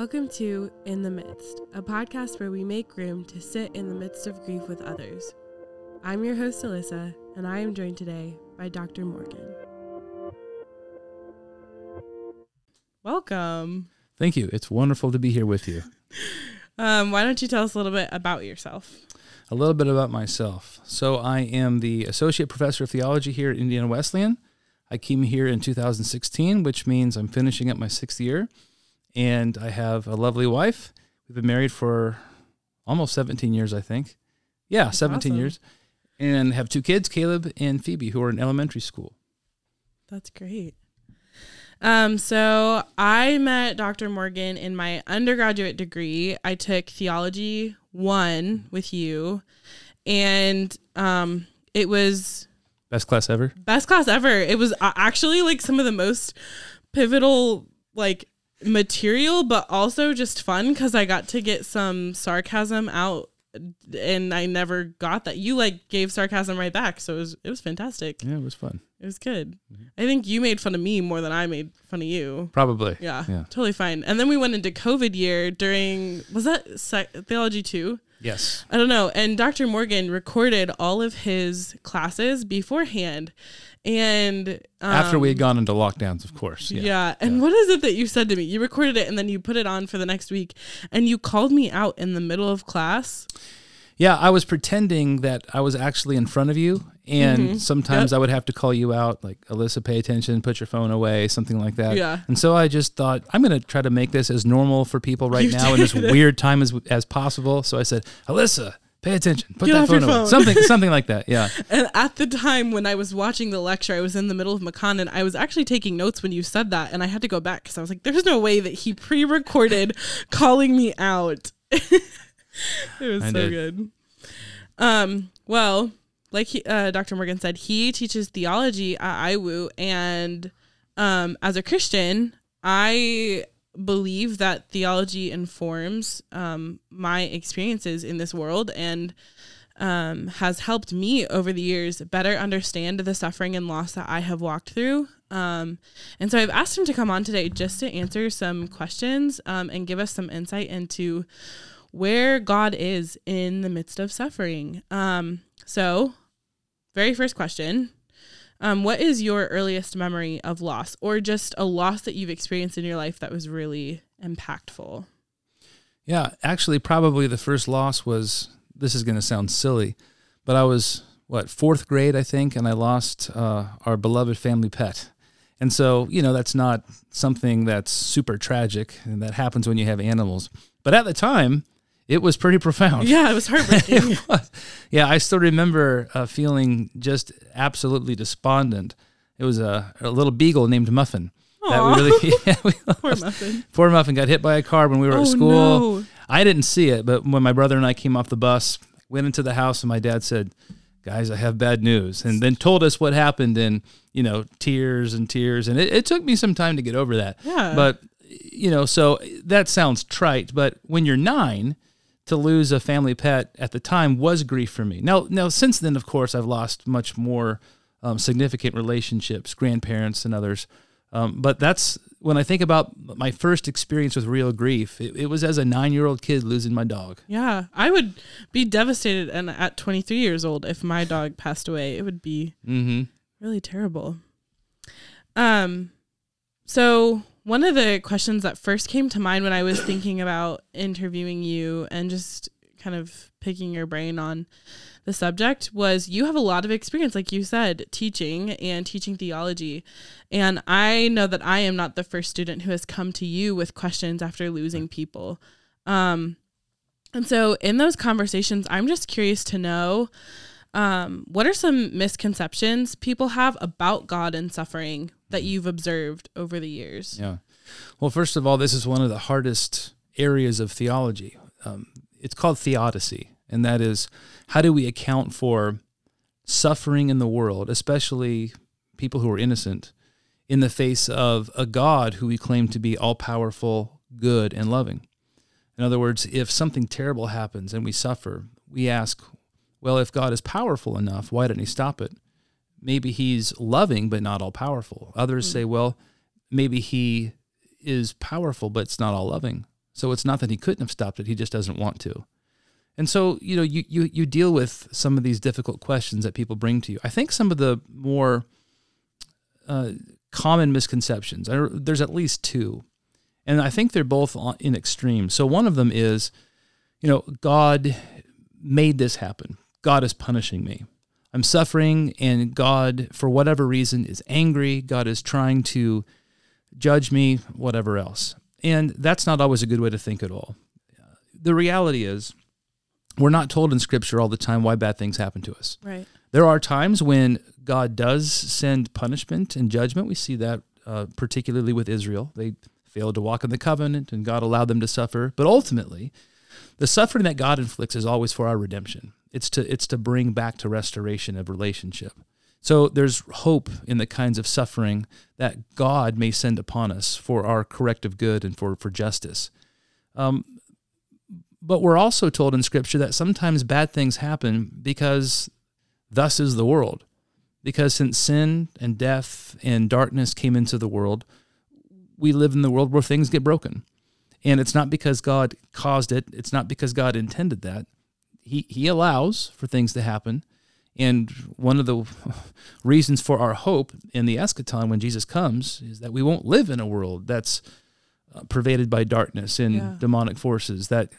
Welcome to In the Midst, a podcast where we make room to sit in the midst of grief with others. I'm your host, Alyssa, and I am joined today by Dr. Morgan. Welcome. Thank you. It's wonderful to be here with you. Um, why don't you tell us a little bit about yourself? A little bit about myself. So, I am the Associate Professor of Theology here at Indiana Wesleyan. I came here in 2016, which means I'm finishing up my sixth year. And I have a lovely wife. We've been married for almost 17 years, I think. Yeah, 17 awesome. years. And have two kids, Caleb and Phoebe, who are in elementary school. That's great. Um, so I met Dr. Morgan in my undergraduate degree. I took theology one with you, and um, it was Best class ever. best class ever. It was actually like some of the most pivotal like material, but also just fun because I got to get some sarcasm out, and I never got that. You like gave sarcasm right back, so it was it was fantastic. Yeah, it was fun. It was good. Mm-hmm. I think you made fun of me more than I made fun of you. Probably. Yeah, Yeah. totally fine. And then we went into COVID year during was that sec- theology two? Yes. I don't know. And Dr. Morgan recorded all of his classes beforehand, and um, After we had gone into lockdowns, of course. Yeah. Yeah. And what is it that you said to me? You recorded it and then you put it on for the next week, and you called me out in the middle of class. Yeah, I was pretending that I was actually in front of you, and Mm-hmm. sometimes I would have to call you out, like Alyssa, pay attention, put your phone away, something like that. Yeah. And so I just thought I'm going to try to make this as normal for people right You now in this weird time as as possible. So I said, Alyssa, pay attention, put Get that off phone away, phone. something something like that. Yeah. And at the time when I was watching the lecture, I was in the middle of McCon and I was actually taking notes when you said that. And I had to go back because I was like, there's no way that he pre recorded calling me out. it was I so did. good. Um, well, like he, uh, Dr. Morgan said, he teaches theology at IWU. And um, as a Christian, I believe that theology informs um, my experiences in this world and um, has helped me over the years better understand the suffering and loss that I have walked through. Um, and so I've asked him to come on today just to answer some questions um, and give us some insight into where God is in the midst of suffering. Um, so, very first question um, What is your earliest memory of loss or just a loss that you've experienced in your life that was really impactful? Yeah, actually, probably the first loss was. This is going to sound silly, but I was what fourth grade, I think, and I lost uh, our beloved family pet. And so, you know, that's not something that's super tragic, and that happens when you have animals. But at the time, it was pretty profound. Yeah, it was heartbreaking. It was. Yeah, I still remember uh, feeling just absolutely despondent. It was a, a little beagle named Muffin. That we really, yeah, we Poor. Muffin. Poor Muffin got hit by a car when we were Oh, at school. no. I didn't see it, but when my brother and I came off the bus, went into the house, and my dad said, "Guys, I have bad news," and then told us what happened, and you know, tears and tears, and it, it took me some time to get over that. Yeah. But you know, so that sounds trite, but when you're nine, to lose a family pet at the time was grief for me. Now, now since then, of course, I've lost much more um, significant relationships, grandparents and others. Um, but that's when I think about my first experience with real grief. It, it was as a nine-year-old kid losing my dog. Yeah, I would be devastated and at 23 years old if my dog passed away. It would be Mm-hmm. really terrible. Um so one of the questions that first came to mind when I was thinking about interviewing you and just kind of picking your brain on the subject was you have a lot of experience like you said teaching and teaching theology. And I know that I am not the first student who has come to you with questions after losing people. Um and so in those conversations I'm just curious to know um, what are some misconceptions people have about God and suffering that you've observed over the years? Yeah. Well, first of all, this is one of the hardest areas of theology. Um, it's called theodicy, and that is how do we account for suffering in the world, especially people who are innocent, in the face of a God who we claim to be all powerful, good, and loving. In other words, if something terrible happens and we suffer, we ask, well, if God is powerful enough, why didn't he stop it? Maybe he's loving but not all powerful. Others say, well, maybe he is powerful but it's not all loving. So it's not that he couldn't have stopped it, he just doesn't want to. And so, you know, you, you, you deal with some of these difficult questions that people bring to you. I think some of the more uh, common misconceptions, there's at least two, and I think they're both in extremes. So one of them is, you know, God made this happen. God is punishing me. I'm suffering, and God, for whatever reason, is angry. God is trying to judge me, whatever else. And that's not always a good way to think at all. The reality is, we're not told in scripture all the time why bad things happen to us. Right. There are times when God does send punishment and judgment. We see that uh, particularly with Israel. They failed to walk in the covenant and God allowed them to suffer. But ultimately, the suffering that God inflicts is always for our redemption. It's to it's to bring back to restoration of relationship. So there's hope in the kinds of suffering that God may send upon us for our corrective good and for for justice. Um, but we're also told in Scripture that sometimes bad things happen because thus is the world. Because since sin and death and darkness came into the world, we live in the world where things get broken. And it's not because God caused it, it's not because God intended that. He, he allows for things to happen. And one of the reasons for our hope in the eschaton when Jesus comes is that we won't live in a world that's uh, pervaded by darkness and yeah. demonic forces, that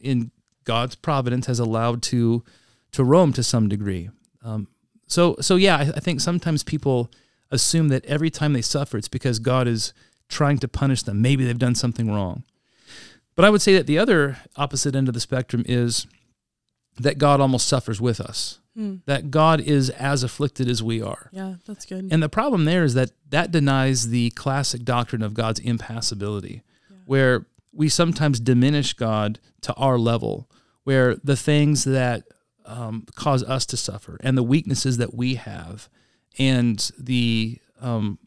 in God's providence has allowed to to roam to some degree. Um, so so yeah, I, I think sometimes people assume that every time they suffer, it's because God is trying to punish them. Maybe they've done something wrong. But I would say that the other opposite end of the spectrum is that God almost suffers with us. Hmm. That God is as afflicted as we are. Yeah, that's good. And the problem there is that that denies the classic doctrine of God's impassibility, yeah. where we sometimes diminish God to our level, where the things that um, cause us to suffer and the weaknesses that we have and the um,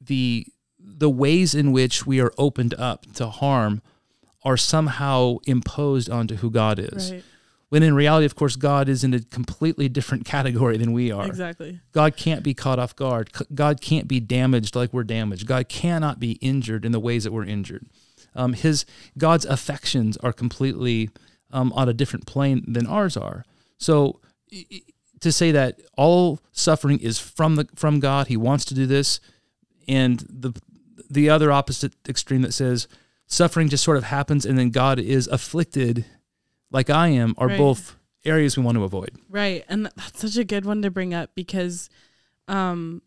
the the ways in which we are opened up to harm are somehow imposed onto who God is. Right. When in reality, of course, God is in a completely different category than we are. Exactly. God can't be caught off guard. God can't be damaged like we're damaged. God cannot be injured in the ways that we're injured. Um, his God's affections are completely um, on a different plane than ours are. So to say that all suffering is from the from God, He wants to do this, and the the other opposite extreme that says suffering just sort of happens and then God is afflicted, like I am, are right. both areas we want to avoid. Right, and that's such a good one to bring up because um,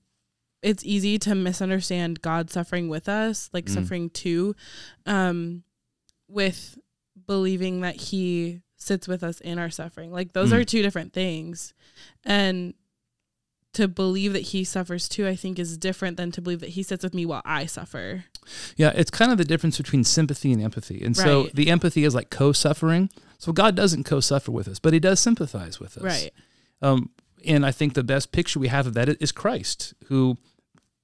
it's easy to misunderstand God suffering with us, like mm. suffering too, um, with believing that He sits with us in our suffering. Like those mm. are two different things, and to believe that He suffers too, I think, is different than to believe that He sits with me while I suffer. Yeah, it's kind of the difference between sympathy and empathy, and right. so the empathy is like co-suffering. So God doesn't co-suffer with us, but He does sympathize with us. Right. Um, and I think the best picture we have of that is Christ, who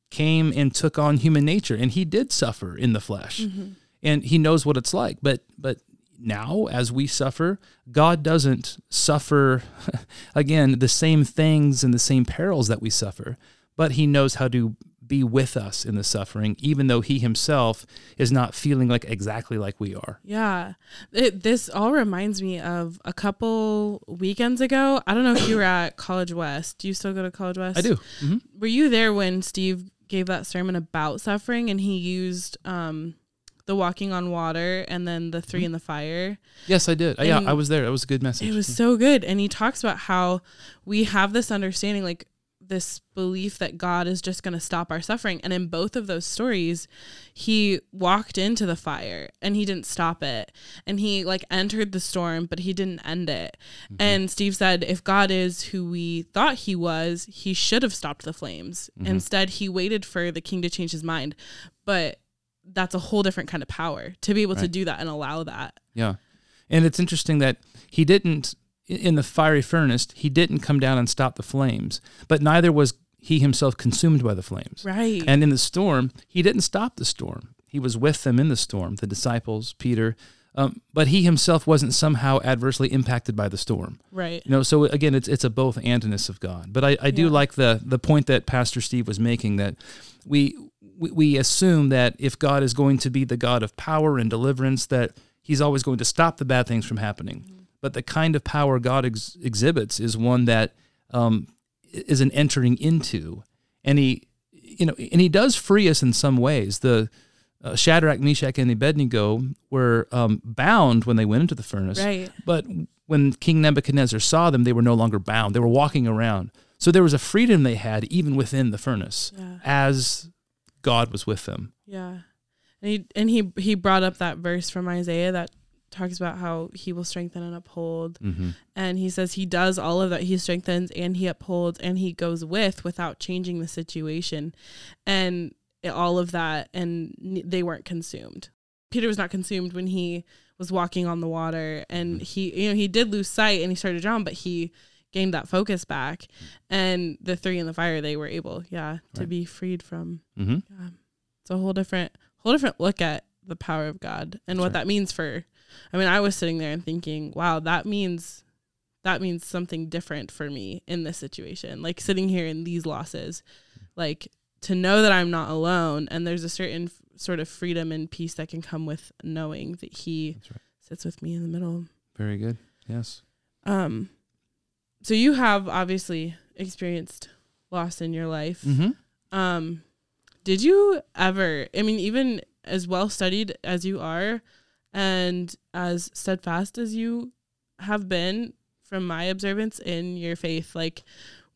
came and took on human nature and he did suffer in the flesh mm-hmm. and he knows what it's like but but now as we suffer god doesn't suffer again the same things and the same perils that we suffer but he knows how to be with us in the suffering even though he himself is not feeling like exactly like we are yeah it, this all reminds me of a couple weekends ago i don't know if you were at College Wes do you still go to College Wes i do mm-hmm. were you there when steve gave that sermon about suffering and he used um the walking on water and then the 3 mm-hmm. in the fire. Yes, I did. yeah, I was there. It was a good message. It was so good. And he talks about how we have this understanding like this belief that God is just going to stop our suffering. And in both of those stories, he walked into the fire and he didn't stop it. And he like entered the storm, but he didn't end it. Mm-hmm. And Steve said, if God is who we thought he was, he should have stopped the flames. Mm-hmm. Instead, he waited for the king to change his mind. But that's a whole different kind of power to be able right. to do that and allow that. Yeah. And it's interesting that he didn't in the fiery furnace, he didn't come down and stop the flames, but neither was he himself consumed by the flames. Right. And in the storm, he didn't stop the storm. He was with them in the storm, the disciples, Peter. Um, but he himself wasn't somehow adversely impacted by the storm. Right. You know, so again, it's it's a both andness of God. But I, I do Yeah. like the the point that Pastor Steve was making that we, we we assume that if God is going to be the God of power and deliverance, that He's always going to stop the bad things from happening. But the kind of power God ex- exhibits is one that um, is an entering into, and He, you know, and He does free us in some ways. The uh, Shadrach, Meshach, and Abednego were um, bound when they went into the furnace. Right. But when King Nebuchadnezzar saw them, they were no longer bound. They were walking around. So there was a freedom they had even within the furnace Yeah. as God was with them. Yeah. And he and he he brought up that verse from Isaiah that talks about how he will strengthen and uphold. Mm-hmm. And he says he does all of that. He strengthens and he upholds and he goes with without changing the situation. And all of that and they weren't consumed. Peter was not consumed when he was walking on the water and he you know he did lose sight and he started to drown but he gained that focus back and the three in the fire they were able yeah to Right. be freed from Mm-hmm. yeah. It's a whole different whole different look at the power of God and That's what right. that means for I mean, I was sitting there and thinking, wow, that means that means something different for me in this situation. Like sitting here in these losses, like to know that I'm not alone and there's a certain f- sort of freedom and peace that can come with knowing that he right. sits with me in the middle. Very good. Yes. Um so you have obviously experienced loss in your life. Mm-hmm. Um, did you ever? I mean, even as well studied as you are, and as steadfast as you have been, from my observance in your faith, like,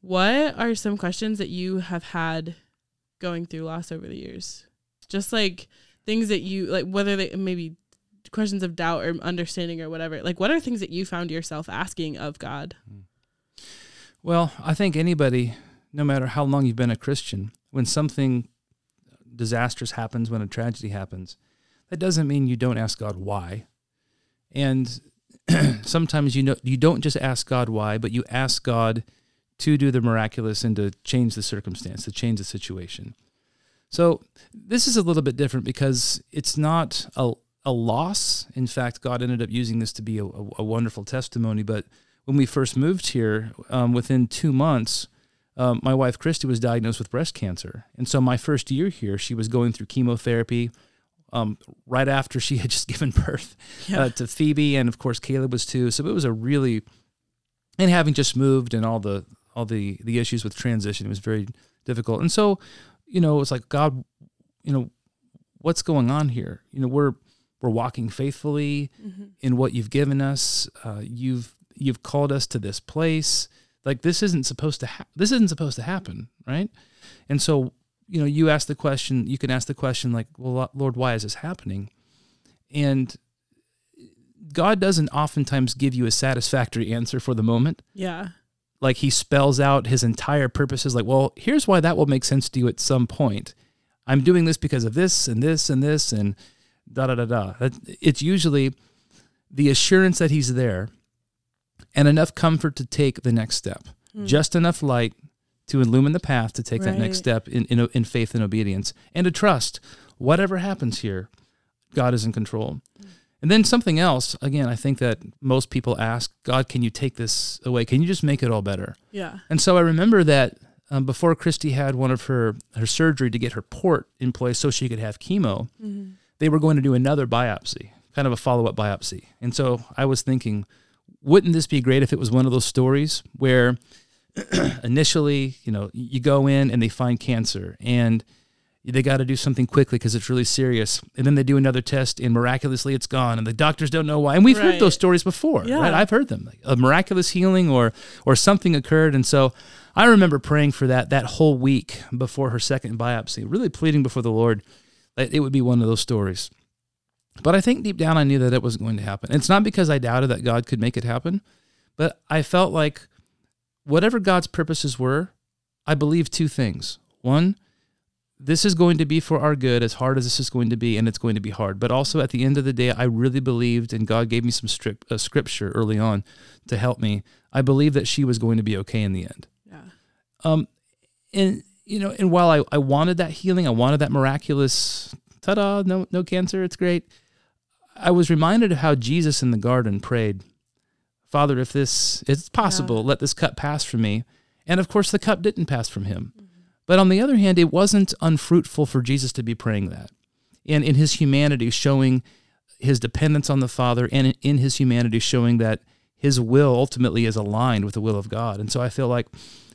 what are some questions that you have had going through loss over the years? Just like things that you like, whether they maybe questions of doubt or understanding or whatever. Like, what are things that you found yourself asking of God? Hmm. Well, I think anybody, no matter how long you've been a Christian, when something disastrous happens, when a tragedy happens, that doesn't mean you don't ask God why. And sometimes you know you don't just ask God why, but you ask God to do the miraculous and to change the circumstance, to change the situation. So this is a little bit different because it's not a, a loss. In fact, God ended up using this to be a, a, wonderful testimony. But when we first moved here, um, within two months, um, my wife Christy was diagnosed with breast cancer, and so my first year here, she was going through chemotherapy. Um, right after she had just given birth uh, to Phoebe, and of course Caleb was too. So it was a really, and having just moved and all the all the the issues with transition, it was very difficult. And so, you know, it's like God, you know, what's going on here? You know, we're we're walking faithfully Mm-hmm. in what you've given us. Uh, you've you've called us to this place. Like this isn't supposed to ha- this isn't supposed to happen, right? And so, you know, you ask the question. You can ask the question like, "Well, Lord, why is this happening?" And God doesn't oftentimes give you a satisfactory answer for the moment. Yeah. Like He spells out His entire purposes. Like, well, here's why that will make sense to you at some point. I'm doing this because of this and this and this and da da da da. It's usually the assurance that He's there and enough comfort to take the next step, Mm. just enough light to illumine the path to take that next step in, in, in faith and obedience and to trust whatever happens here, God is in control. And then something else, again, I think that most people ask, God, can you take this away? Can you just make it all better? Yeah. And so I remember that um, before Christy had one of her, her surgery to get her port in place so she could have chemo, Mm-hmm. they were going to do another biopsy, kind of a follow up biopsy. And so I was thinking, wouldn't this be great if it was one of those stories where initially, you know, you go in and they find cancer and they got to do something quickly because it's really serious. And then they do another test and miraculously it's gone and the doctors don't know why. And we've heard those stories before, Yeah. right? I've heard them. Like a miraculous healing or or something occurred. And so I remember praying for that that whole week before her second biopsy, really pleading before the Lord that it would be one of those stories. But I think deep down I knew that it wasn't going to happen. It's not because I doubted that God could make it happen, but I felt like whatever God's purposes were, I believe two things. One, this is going to be for our good, as hard as this is going to be, and it's going to be hard. But also at the end of the day, I really believed, and God gave me some strict, uh, scripture early on to help me. I believed that she was going to be okay in the end. Yeah. Um, and you know, and while I, I wanted that healing, I wanted that miraculous ta-da, no no cancer, it's great. I was reminded of how Jesus in the garden prayed, Father, if this is possible, yeah. let this cup pass from me. And of course, the cup didn't pass from him. Mm-hmm. But on the other hand, it wasn't unfruitful for Jesus to be praying that. And in his humanity, showing his dependence on the Father, and in his humanity, showing that his will ultimately is aligned with the will of God. And so I feel like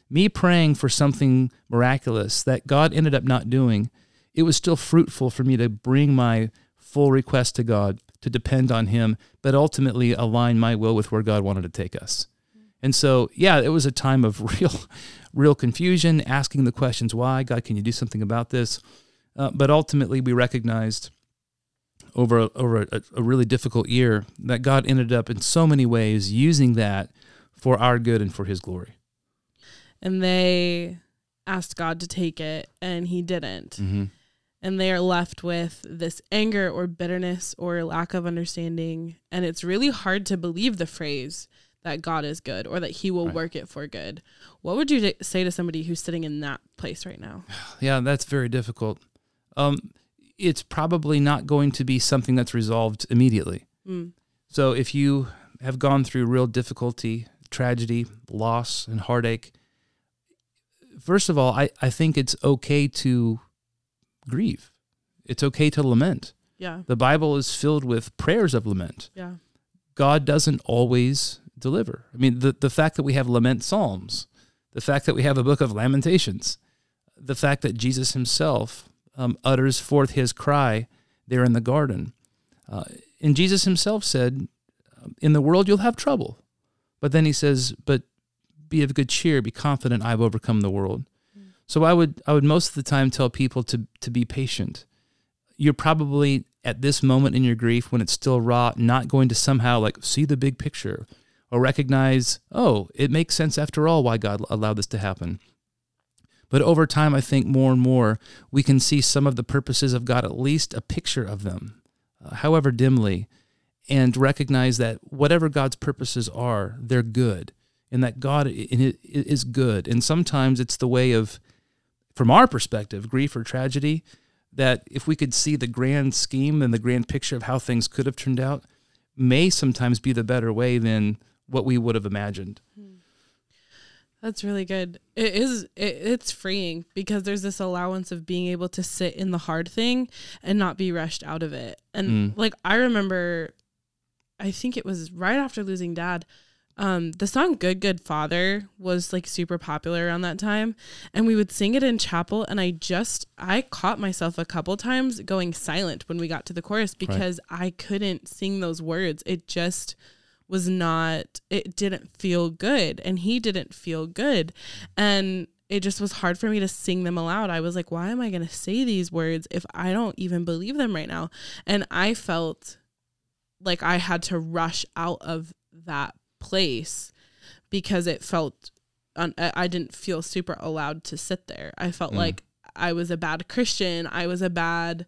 me praying for something miraculous that God ended up not doing, it was still fruitful for me to bring my full request to God, to depend on Him, but ultimately align my will with where God wanted to take us. And so, yeah, it was a time of real, real confusion, asking the questions, why? God, can you do something about this? Uh, but ultimately, we recognized over, over a, a really difficult year that God ended up in so many ways using that for our good and for His glory. And they asked God to take it, and He didn't. Mm-hmm and they are left with this anger or bitterness or lack of understanding. And it's really hard to believe the phrase that God is good or that he will right. work it for good. What would you say to somebody who's sitting in that place right now? Yeah, that's very difficult. Um, it's probably not going to be something that's resolved immediately. Mm. So if you have gone through real difficulty, tragedy, loss, and heartache, first of all, I, I think it's okay to grieve. It's okay to lament. Yeah. The Bible is filled with prayers of lament. Yeah. God doesn't always deliver. I mean, the, the fact that we have lament psalms, the fact that we have a book of lamentations, the fact that Jesus himself um, utters forth his cry there in the garden. Uh, and Jesus himself said, In the world you'll have trouble. But then he says, But be of good cheer, be confident, I've overcome the world. So I would I would most of the time tell people to to be patient. You're probably at this moment in your grief when it's still raw not going to somehow like see the big picture or recognize, oh, it makes sense after all why God allowed this to happen. But over time, I think more and more we can see some of the purposes of God, at least a picture of them, uh, however dimly, and recognize that whatever God's purposes are, they're good, and that God is good. And sometimes it's the way of from our perspective, grief or tragedy, that if we could see the grand scheme and the grand picture of how things could have turned out, may sometimes be the better way than what we would have imagined. That's really good. It is it, it's freeing because there's this allowance of being able to sit in the hard thing and not be rushed out of it. And mm. like I remember I think it was right after losing dad, um, the song Good Good Father was like super popular around that time. And we would sing it in chapel. And I just, I caught myself a couple times going silent when we got to the chorus because right. I couldn't sing those words. It just was not, it didn't feel good. And he didn't feel good. And it just was hard for me to sing them aloud. I was like, why am I going to say these words if I don't even believe them right now? And I felt like I had to rush out of that place because it felt un- I didn't feel super allowed to sit there. I felt mm. like I was a bad Christian. I was a bad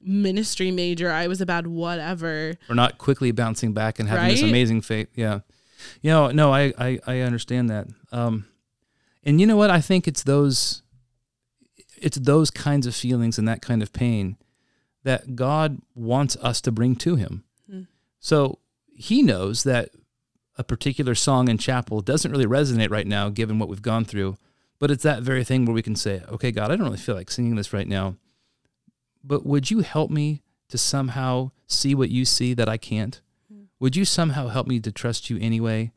ministry major. I was a bad whatever. Or not quickly bouncing back and having right? this amazing faith. Yeah. You know, no, I, I, I understand that. Um, and you know what? I think it's those, it's those kinds of feelings and that kind of pain that God wants us to bring to Him. Mm. So He knows that a particular song in chapel doesn't really resonate right now, given what we've gone through. But it's that very thing where we can say, okay, God, I don't really feel like singing this right now. But would you help me to somehow see what you see that I can't? Mm-hmm. Would you somehow help me to trust you anyway?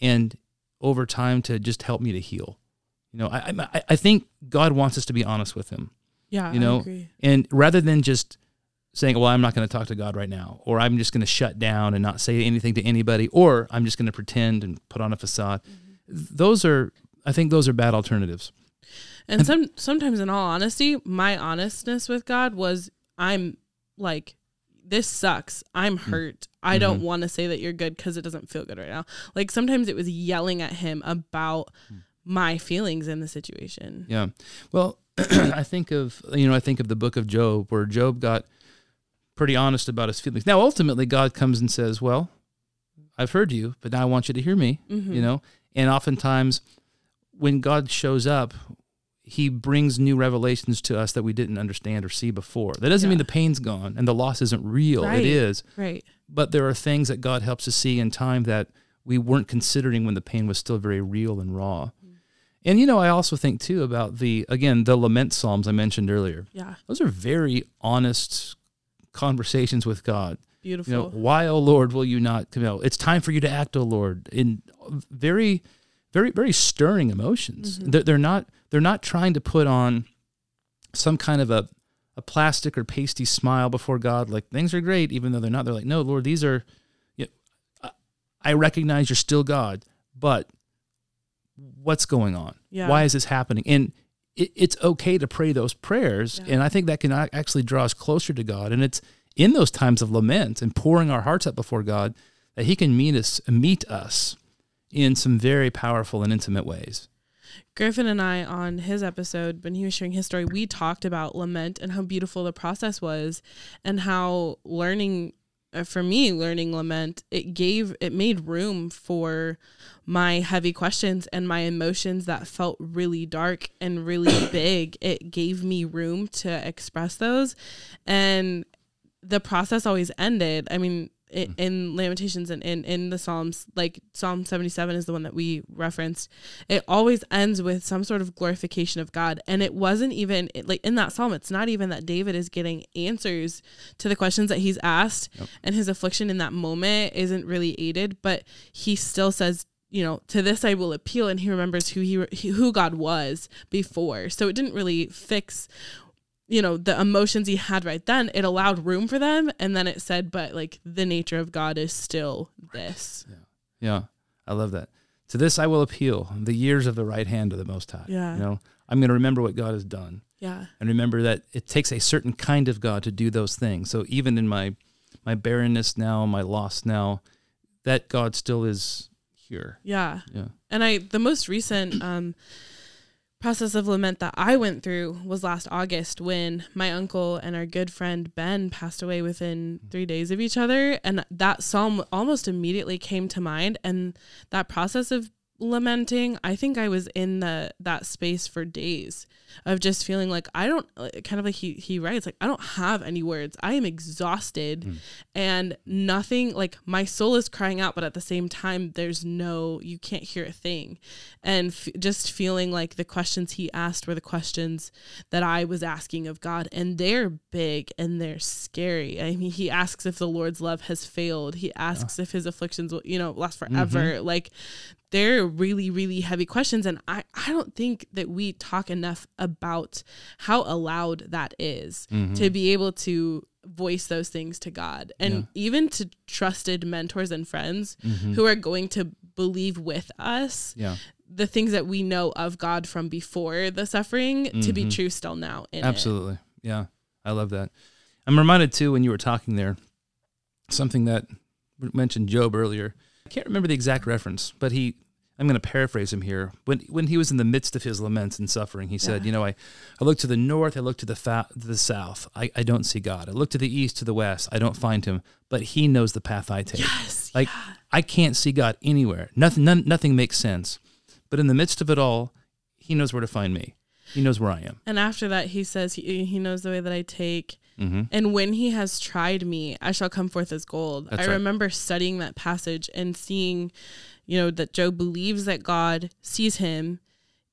And over time to just help me to heal? You know, I, I, I think God wants us to be honest with Him. Yeah, you know, and rather than just saying, well, I'm not going to talk to God right now, or I'm just going to shut down and not say anything to anybody, or I'm just going to pretend and put on a facade. Mm-hmm. Those are, I think, those are bad alternatives. And, and some sometimes, in all honesty, my honestness with God was, I'm like, this sucks. I'm mm. hurt. I mm-hmm. don't want to say that you're good because it doesn't feel good right now. Like sometimes it was yelling at him about mm. my feelings in the situation. Yeah. Well, I think of you know I think of the book of Job where Job got pretty honest about his feelings. Now, ultimately, God comes and says, Well, I've heard you, but now I want you to hear me, mm-hmm. you know? And oftentimes, when God shows up, he brings new revelations to us that we didn't understand or see before. That doesn't Yeah. mean the pain's gone and the loss isn't real. Right. It is. Right. But there are things that God helps us see in time that we weren't considering when the pain was still very real and raw. And you know, I also think too about the again, the lament psalms I mentioned earlier. Yeah. Those are very honest conversations with God. Beautiful. You know, why, O Lord, will you not come out? It's time for you to act, O Lord. In very, very, very stirring emotions. Mm-hmm. They're, they're not. They're not trying to put on some kind of a a plastic or pasty smile before God, like things are great, even though they're not. They're like, no, Lord, these are. You know, I- I recognize you're still God, but what's going on? Yeah. Why is this happening? And it, it's okay to pray those prayers, Yeah. and I think that can actually draw us closer to God. And it's in those times of lament and pouring our hearts up before God that He can meet us, meet us in some very powerful and intimate ways. Griffin and I, on his episode, when he was sharing his story, we talked about lament and how beautiful the process was, and how learning, Uh, for me, learning lament, it gave, it made room for my heavy questions and my emotions that felt really dark and really big. It gave me room to express those. And the process always ended. I mean, i mm. in Lamentations and in, in the Psalms, like Psalm 77 is the one that we referenced, it always ends with some sort of glorification of God. And it wasn't even it- like in that psalm, it's not even that David is getting answers to the questions that he's asked, and his affliction in that moment isn't really aided, but he still says, you know, to this I will appeal, and he remembers who he who God was before. So it didn't really fix you know the emotions he had right then it allowed room for them and then it said but like the nature of god is still this Yeah, I love that. To this I will appeal, the years of the right hand of the Most High. Yeah. You know, I'm going to remember what God has done. yeah and remember that it takes a certain kind of God to do those things. So even in my my barrenness now, my loss now, that God still is here. yeah Yeah. and i the most recent um process of lament that i went through was last august when my uncle and our good friend ben passed away within hmm. three days of each other. And that psalm almost immediately came to mind. And that process of lamenting i think i was in the that space for days of just feeling like i don't kind of like he he writes like i don't have any words. I am exhausted mm. and nothing like my soul is crying out but at the same time there's no you can't hear a thing. And f- just feeling like the questions he asked were the questions that i was asking of god and they're big and they're scary. I mean he asks if the lord's love has failed. He ah. asks if his afflictions will you know last mm-hmm. forever. Like they're really really heavy questions and i i don't think that we talk enough about how allowed that is mm-hmm. to be able to voice those things to god and even to trusted mentors and friends mm-hmm. who are going to believe with us Yeah. the things that we know of god from before the suffering to be mm-hmm. true still now in it. Absolutely. Yeah. I love that. I'm reminded too when you were talking there, something that mentioned Job earlier. I can't remember the exact reference, but he I'm going to paraphrase him here. When when he was in the midst of his laments and suffering, he said, Yeah. "You know, I, I look to the north, I look to the fa- the south. I, I don't see God. I look to the east, to the west. I don't find Him. But He knows the path I take. yes Like yeah. I can't see God anywhere. Nothing none, nothing makes sense. But in the midst of it all, He knows where to find me. He knows where I am. and after that he says he, he knows the way that i take hmm And when he has tried me, I shall come forth as gold. That's I right. remember studying that passage and seeing, you know, that Job believes that God sees him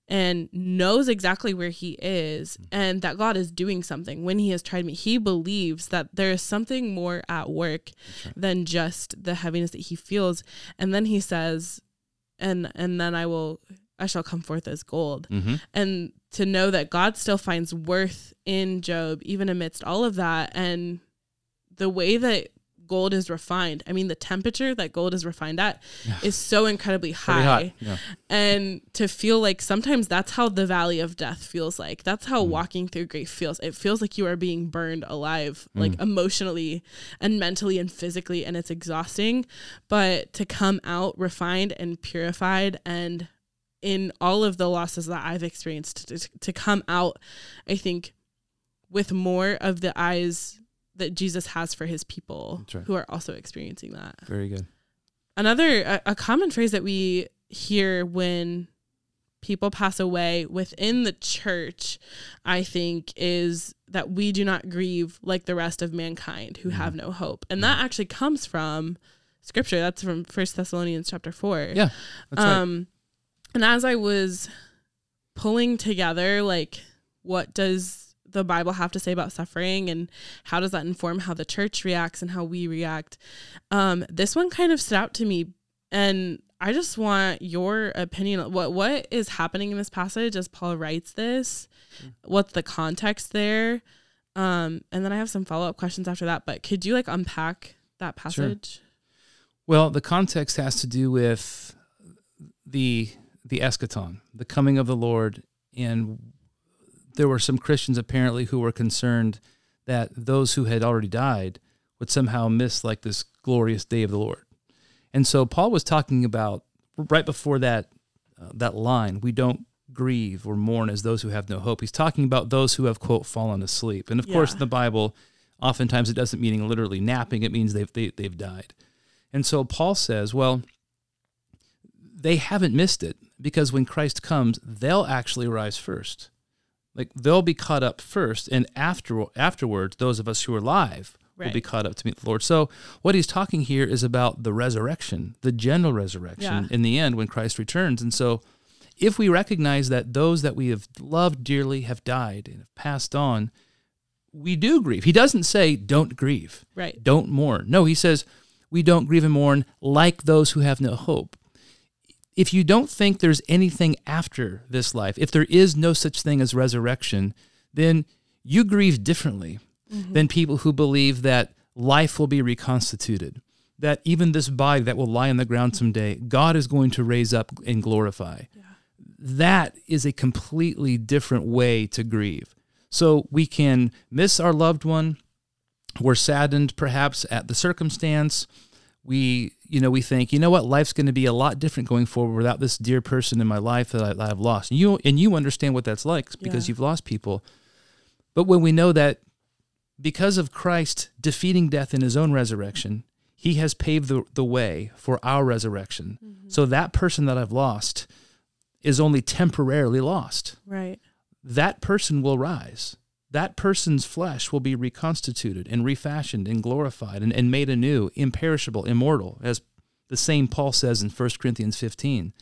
and knows exactly where he is and that God is doing something when he has tried me. He believes that there is something more at work than just the heaviness that he feels. And then he says, and and then I will I shall come forth as gold hmm and to know that God still finds worth in Job, even amidst all of that, and the way that gold is refined. I mean, the temperature that gold is refined at is so incredibly high. Yeah. And to feel like sometimes that's how the valley of death feels like. That's how mm. walking through grief feels. It feels like you are being burned alive, mm. like emotionally and mentally and physically, and it's exhausting. But to come out refined and purified and in all of the losses that I've experienced to, to come out, I think, with more of the eyes that Jesus has for his people right. who are also experiencing that. Very good. Another, a, a common phrase that we hear when people pass away within the church, I think, is that we do not grieve like the rest of mankind who have mm-hmm. no hope. And mm-hmm. that actually comes from scripture. That's from First Thessalonians chapter four. Yeah, that's right. Um, And as I was pulling together, like, what does the Bible have to say about suffering and how does that inform how the church reacts and how we react? Um, this one kind of stood out to me. And I just want your opinion. What what is happening in this passage as Paul writes this? What's the context there? Um, and then I have some follow up questions after that. But could you like unpack that passage? Well, the context has to do with the the eschaton, the coming of the Lord, and there were some Christians apparently who were concerned that those who had already died would somehow miss like this glorious day of the Lord. And so Paul was talking about right before that uh, that line, we don't grieve or mourn as those who have no hope. He's talking about those who have quote fallen asleep. And of course in the Bible, oftentimes it doesn't mean literally napping, it means they've they, they've died. And so Paul says, well, they haven't missed it because when Christ comes, they'll actually rise first. Like they'll be caught up first, and after afterwards, those of us who are alive will be caught up to meet the Lord. So what he's talking here is about the resurrection, the general resurrection Yeah. in the end when Christ returns. And so if we recognize that those that we have loved dearly have died and have passed on, we do grieve. He doesn't say don't grieve Right. don't mourn. No, he says we don't grieve and mourn like those who have no hope. If you don't think there's anything after this life, if there is no such thing as resurrection, then you grieve differently mm-hmm. than people who believe that life will be reconstituted, that even this body that will lie on the ground someday, God is going to raise up and glorify. That is a completely different way to grieve. So we can miss our loved one, we're saddened perhaps at the circumstance we you know we think you know what life's going to be a lot different going forward without this dear person in my life that, I, that i've lost and you and you understand what that's like because Yeah. you've lost people but when we know that because of christ defeating death in his own resurrection he has paved the, the way for our resurrection mm-hmm. so that person that i've lost is only temporarily lost Right. that person will rise. That person's flesh will be reconstituted and refashioned and glorified and, and made anew, imperishable, immortal, as the same Paul says in 1 Corinthians 15.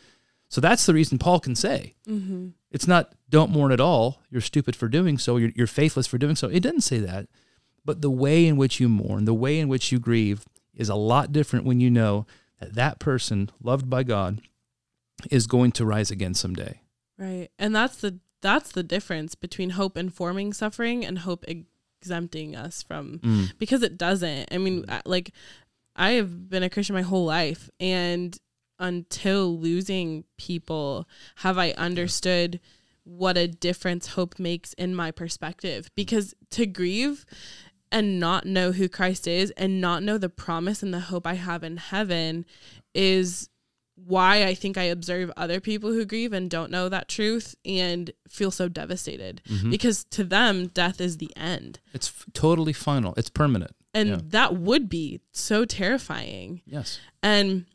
So that's the reason Paul can say, Mm-hmm. it's not don't mourn at all, you're stupid for doing so, you're, you're faithless for doing so. It doesn't say that. But the way in which you mourn, the way in which you grieve is a lot different when you know that that person, loved by God, is going to rise again someday. Right. And that's the that's the difference between hope informing suffering and hope exempting us from Mm. because it doesn't. I mean, like I have been a Christian my whole life and until losing people have I understood what a difference hope makes in my perspective because to grieve and not know who Christ is and not know the promise and the hope I have in heaven is why I think I observe other people who grieve and don't know that truth and feel so devastated Mhm. because to them death is the end. It's f- totally final. It's permanent. And Yeah. that would be so terrifying. Yes. And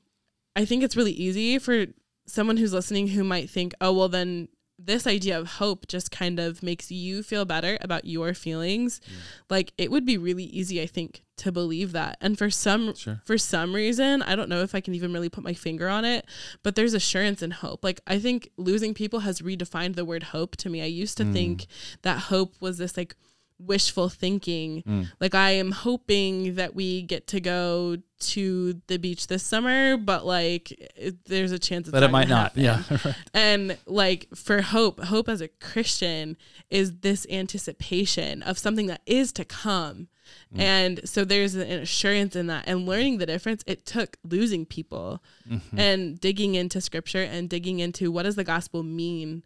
I think it's really easy for someone who's listening who might think, oh, well, then this idea of hope just kind of makes you feel better about your feelings. Like it would be really easy, I think, to believe that. And for some Sure. for some reason, I don't know if I can even really put my finger on it, but there's assurance and hope. Like I think losing people has redefined the word hope to me. I used to hmm. think that hope was this like wishful thinking. Mm. Like I am hoping that we get to go to the beach this summer, but like it, there's a chance But it might not. happen. Yeah. right. And like for hope, hope as a Christian is this anticipation of something that is to come. Mm. And so there's an assurance in that. And learning the difference, it took losing people Mm-hmm. and digging into scripture and digging into what does the gospel mean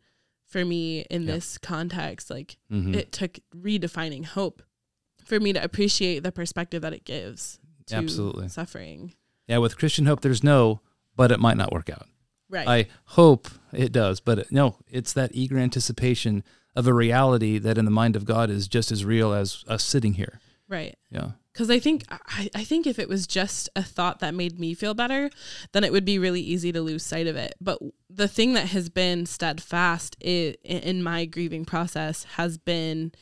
for me in Yeah. this context. Like Mhm. it took redefining hope for me to appreciate the perspective that it gives to Absolutely. suffering. yeah. With Christian hope, there's no, but it might not work out. Right. I hope it does, but it, no, it's that eager anticipation of a reality that in the mind of God is just as real as us sitting here. right. Yeah. Because I think I, I think if it was just a thought that made me feel better, then it would be really easy to lose sight of it. But the thing that has been steadfast i- in my grieving process has been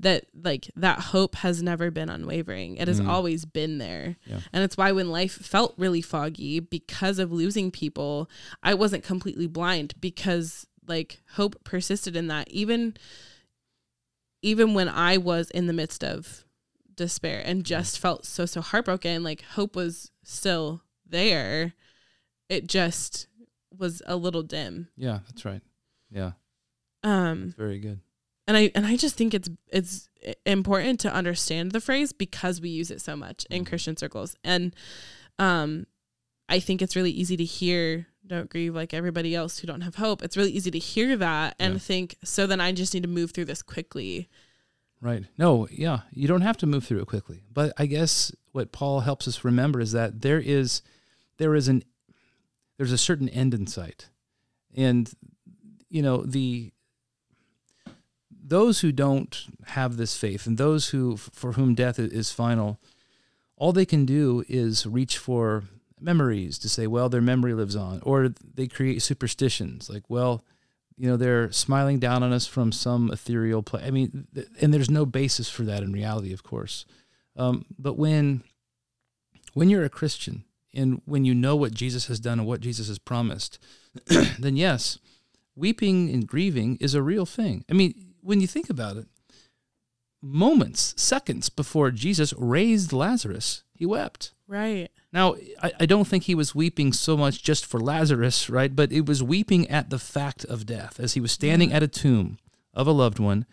that like that hope has never been unwavering it has Mm. always been there Yeah. and it's why when life felt really foggy because of losing people i wasn't completely blind because like hope persisted in that even even when i was in the midst of despair and just felt so so heartbroken like hope was still there it just was a little dim Yeah, that's right. Yeah, um very good. and i and i just think it's it's important to understand the phrase because we use it so much in Mhm. christian circles and um i think it's really easy to hear don't grieve like everybody else who don't have hope it's really easy to hear that and Yeah. think so then i just need to move through this quickly Right. No, yeah, you don't have to move through it quickly. But I guess what Paul helps us remember is that there is there is an there's a certain end in sight. And you know, the those who don't have this faith and those who for whom death is final, all they can do is reach for memories to say, well, their memory lives on, or they create superstitions like, well, you know they're smiling down on us from some ethereal place. I mean, th- and there's no basis for that in reality, of course. Um, but when when you're a Christian and when you know what Jesus has done and what Jesus has promised, then yes, weeping and grieving is a real thing. I mean, when you think about it, moments, seconds before Jesus raised Lazarus, he wept. right Now, I, I don't think he was weeping so much just for Lazarus, right? But it was weeping at the fact of death as he was standing Yeah. at a tomb of a loved one.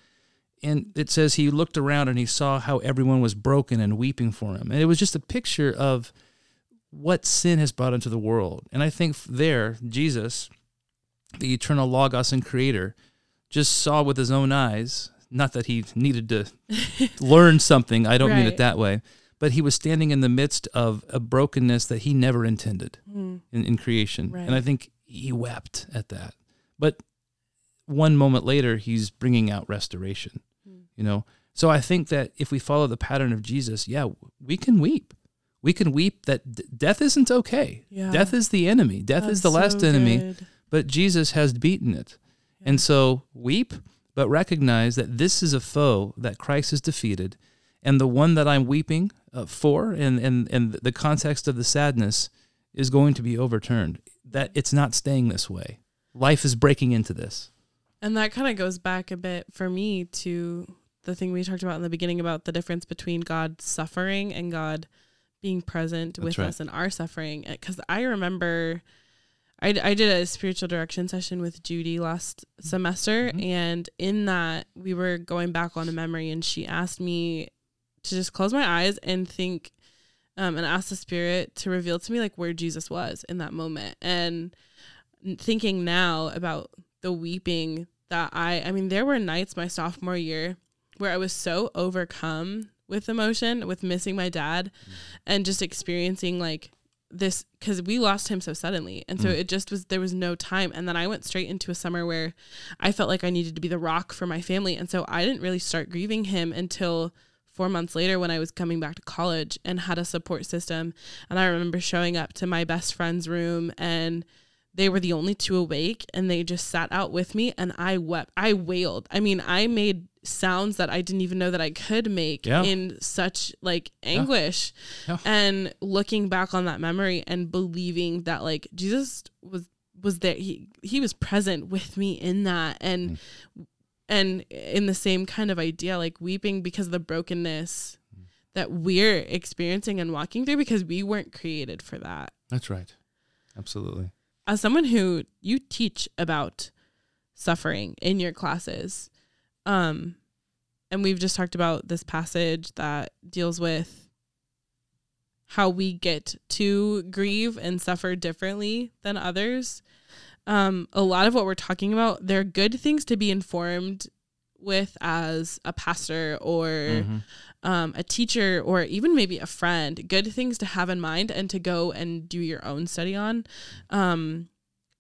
And it says he looked around and he saw how everyone was broken and weeping for him. And it was just a picture of what sin has brought into the world. And I think there, Jesus, the eternal Logos and Creator, just saw with his own eyes, not that he needed to learn something, I don't mean it that way, but he was standing in the midst of a brokenness that he never intended Mm. in, in creation. And I think he wept at that. But one moment later, he's bringing out restoration, Mm. you know? So I think that if we follow the pattern of Jesus, yeah, we can weep. We can weep that d- death isn't okay. Yeah. Death is the enemy. Death is the last so enemy, but Jesus has beaten it. Yeah. And so weep, but recognize that this is a foe that Christ has defeated. And the one that I'm weeping uh, for and, and, and the context of the sadness is going to be overturned. That it's not staying this way. Life is breaking into this. And that kind of goes back a bit for me to the thing we talked about in the beginning about the difference between God suffering and God being present That's with right. us in our suffering. Because I remember I, I did a spiritual direction session with Judy last semester. Mhm. And in that, we were going back on a memory, and she asked me to just close my eyes and think um, and ask the spirit to reveal to me like where Jesus was in that moment. And thinking now about the weeping that I I mean there were nights my sophomore year where I was so overcome with emotion with missing my dad and just experiencing like this cuz we lost him so suddenly and so Mm. it just was there was no time and then I went straight into a summer where I felt like I needed to be the rock for my family and so I didn't really start grieving him until 4 months later when I was coming back to college and had a support system and I remember showing up to my best friend's room and they were the only two awake and they just sat out with me and I wept. I wailed. I mean, I made sounds that I didn't even know that I could make Yeah. in such like anguish. Yeah. And looking back on that memory and believing that like Jesus was was there he he was present with me in that and mm. and in the same kind of idea like weeping because of the brokenness mm. that we're experiencing and walking through because we weren't created for that That's right. Absolutely. as someone who you teach about suffering in your classes um and we've just talked about this passage that deals with how we get to grieve and suffer differently than others. Um a lot of what we're talking about they're good things to be informed with as a pastor or Mhm. um, a teacher or even maybe a friend. Good things to have in mind and to go and do your own study on. Um,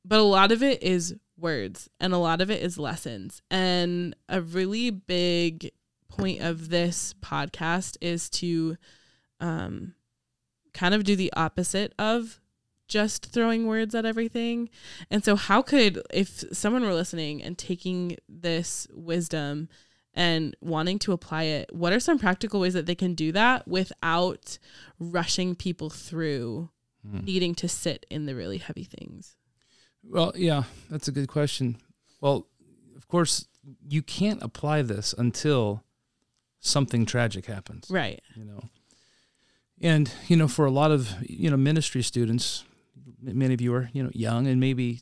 but a lot of it is words and a lot of it is lessons and a really big point of this podcast is to um, kind of do the opposite of just throwing words at everything. And so, how could, if someone were listening and taking this wisdom and wanting to apply it, what are some practical ways that they can do that without rushing people through Hmm. needing to sit in the really heavy things? Well, yeah, that's a good question. Well, of course, you can't apply this until something tragic happens. Right. you know and you know for a lot of you know ministry students many of you are you know young and maybe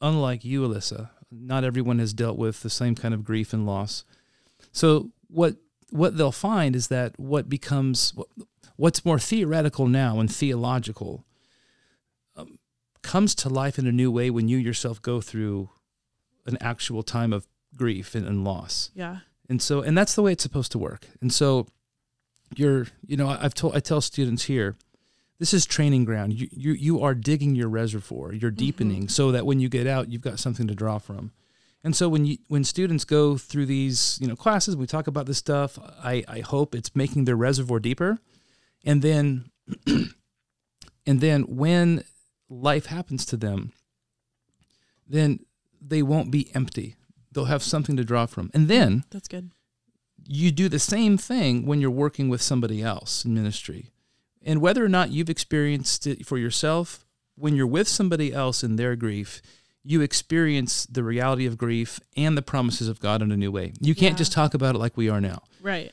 unlike you alyssa not everyone has dealt with the same kind of grief and loss so what what they'll find is that what becomes what, what's more theoretical now and theological comes to life in a new way when you yourself go through an actual time of grief and, and loss. Yeah. and so and that's the way it's supposed to work. And so you're you know i've told i tell students here this is training ground. You you, you are digging your reservoir you're mm-hmm. deepening so that when you get out you've got something to draw from. And so when you when students go through these you know classes we talk about this stuff. I i hope it's making their reservoir deeper. And then and then when life happens to them then they won't be empty they'll have something to draw from and then That's good. you do the same thing when you're working with somebody else in ministry. And whether or not you've experienced it for yourself, when you're with somebody else in their grief, you experience the reality of grief and the promises of God in a new way. You can't Yeah. just talk about it like we are now. Right.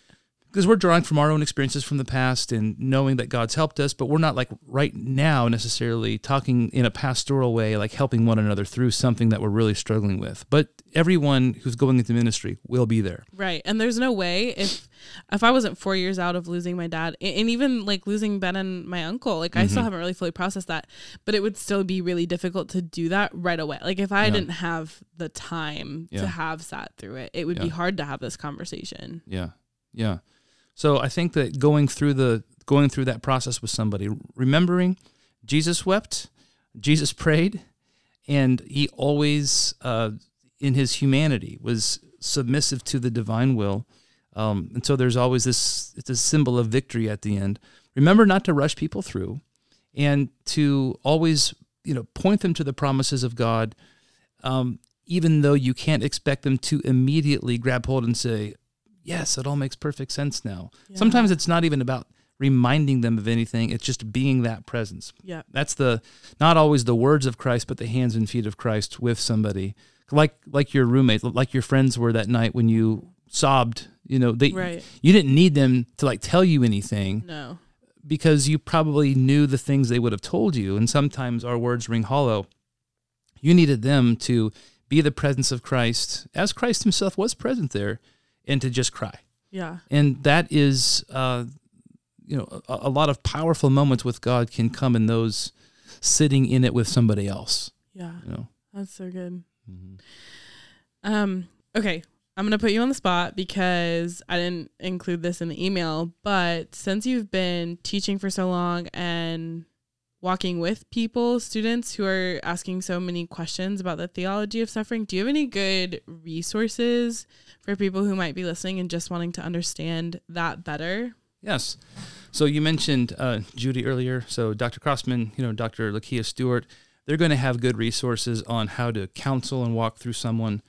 Because we're drawing from our own experiences from the past and knowing that God's helped us, but we're not like right now necessarily talking in a pastoral way, like helping one another through something that we're really struggling with. But everyone who's going into ministry will be there. Right. And there's no way if if I wasn't four years out of losing my dad and even like losing Ben and my uncle, like I still Mm-hmm. haven't really fully processed that. But it would still be really difficult to do that right away. Like if I Yeah. didn't have the time Yeah. to have sat through it, it would be hard to have this conversation. Yeah. Yeah. So I think that going through the going through that process with somebody, remembering Jesus wept, Jesus prayed, and he always uh, in his humanity was submissive to the divine will. Um, and so there's always this it's a symbol of victory at the end. Remember not to rush people through and to always, you know, point them to the promises of God um, even though you can't expect them to immediately grab hold and say, Yes, it all makes perfect sense now. Sometimes it's not even about reminding them of anything, it's just being that presence. Yeah. That's the not always the words of Christ, but the hands and feet of Christ with somebody. Like like your roommate, like your friends were that night when you sobbed. You know, they Right. you didn't need them to like tell you anything No. because you probably knew the things they would have told you. And sometimes our words ring hollow. You needed them to be the presence of Christ as Christ himself was present there and to just cry. Yeah. And that is, uh, you know, a, a lot of powerful moments with God can come in those sitting in it with somebody else, Yeah. you know. That's so good. Mhm. Um, okay. I'm going to put you on the spot because I didn't include this in the email, but since you've been teaching for so long and walking with people, students who are asking so many questions about the theology of suffering, do you have any good resources for people who might be listening and just wanting to understand that better? Yes. So you mentioned uh, Judy earlier. So Dr. Crossman, you know, Dr. Lakia Stewart, they're going to have good resources on how to counsel and walk through someone,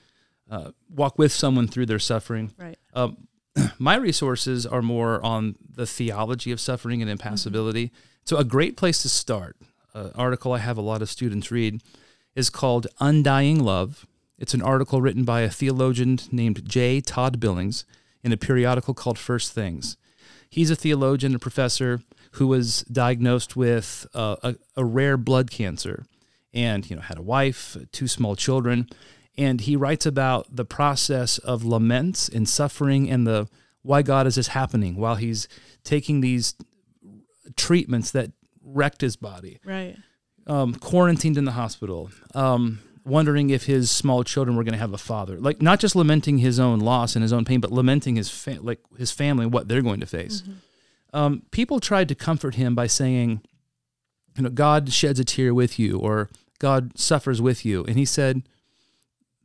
uh, walk with someone through their suffering. Right. Um, my resources are more on the theology of suffering and impassibility. So a great place to start, an article I have a lot of students read, is called Undying Love. It's an article written by a theologian named J. Todd Billings in a periodical called First Things. He's a theologian, a professor who was diagnosed with uh, a, a rare blood cancer, and you know had a wife, two small children, and he writes about the process of lament and suffering and the why God is this happening while he's taking these treatments that wrecked his body, Right. um, quarantined in the hospital, um, wondering if his small children were going to have a father. Like not just lamenting his own loss and his own pain, but lamenting his fa- like his family and what they're going to face. Um, people tried to comfort him by saying, you know, God sheds a tear with you, or God suffers with you, and he said,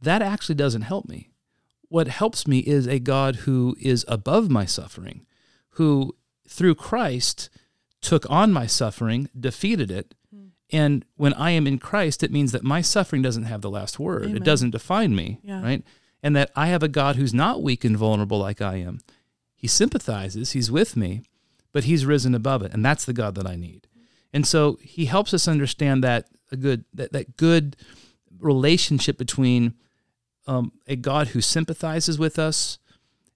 that actually doesn't help me. What helps me is a God who is above my suffering, who through Christ took on my suffering, defeated it, And when I am in Christ, it means that my suffering doesn't have the last word. Amen. It doesn't define me, Yeah. right? And that I have a God who's not weak and vulnerable like I am. He sympathizes, he's with me, but he's risen above it, and that's the God that I need. And so he helps us understand that a good that, that good relationship between um, a God who sympathizes with us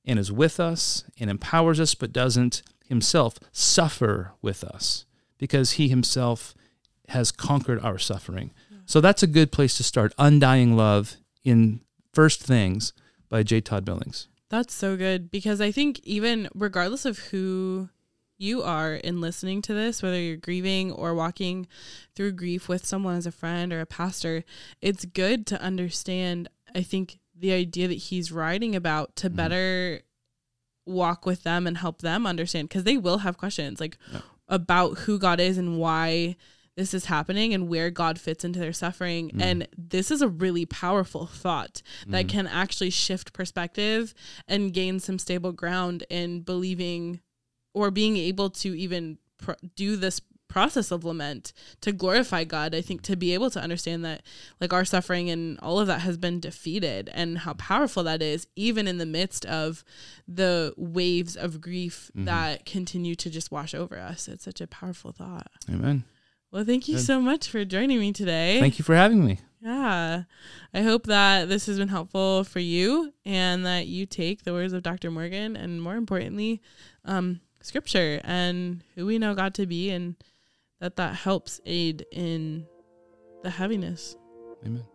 and is with us and empowers us, but doesn't himself suffer with us because he himself has conquered our suffering. Mm. So that's a good place to start. Undying Love in First Things by J. Todd Billings. That's so good because I think even regardless of who you are in listening to this, whether you're grieving or walking through grief with someone as a friend or a pastor, it's good to understand, I think, the idea that he's writing about to mm-hmm. better walk with them and help them understand because they will have questions like Yeah. about who God is and why this is happening and where God fits into their suffering. Mm. And this is a really powerful thought that mm. can actually shift perspective and gain some stable ground in believing or being able to even pr- do this process of lament to glorify God. I think to be able to understand that like our suffering and all of that has been defeated and how powerful that is even in the midst of the waves of grief that continue to just wash over us. It's such a powerful thought. Amen. Well, thank you Good. so much for joining me today. Thank you for having me. Yeah. I hope that this has been helpful for you and that you take the words of Dr. Morgan and more importantly, um, scripture and who we know God to be and that that helps aid in the heaviness. Amen.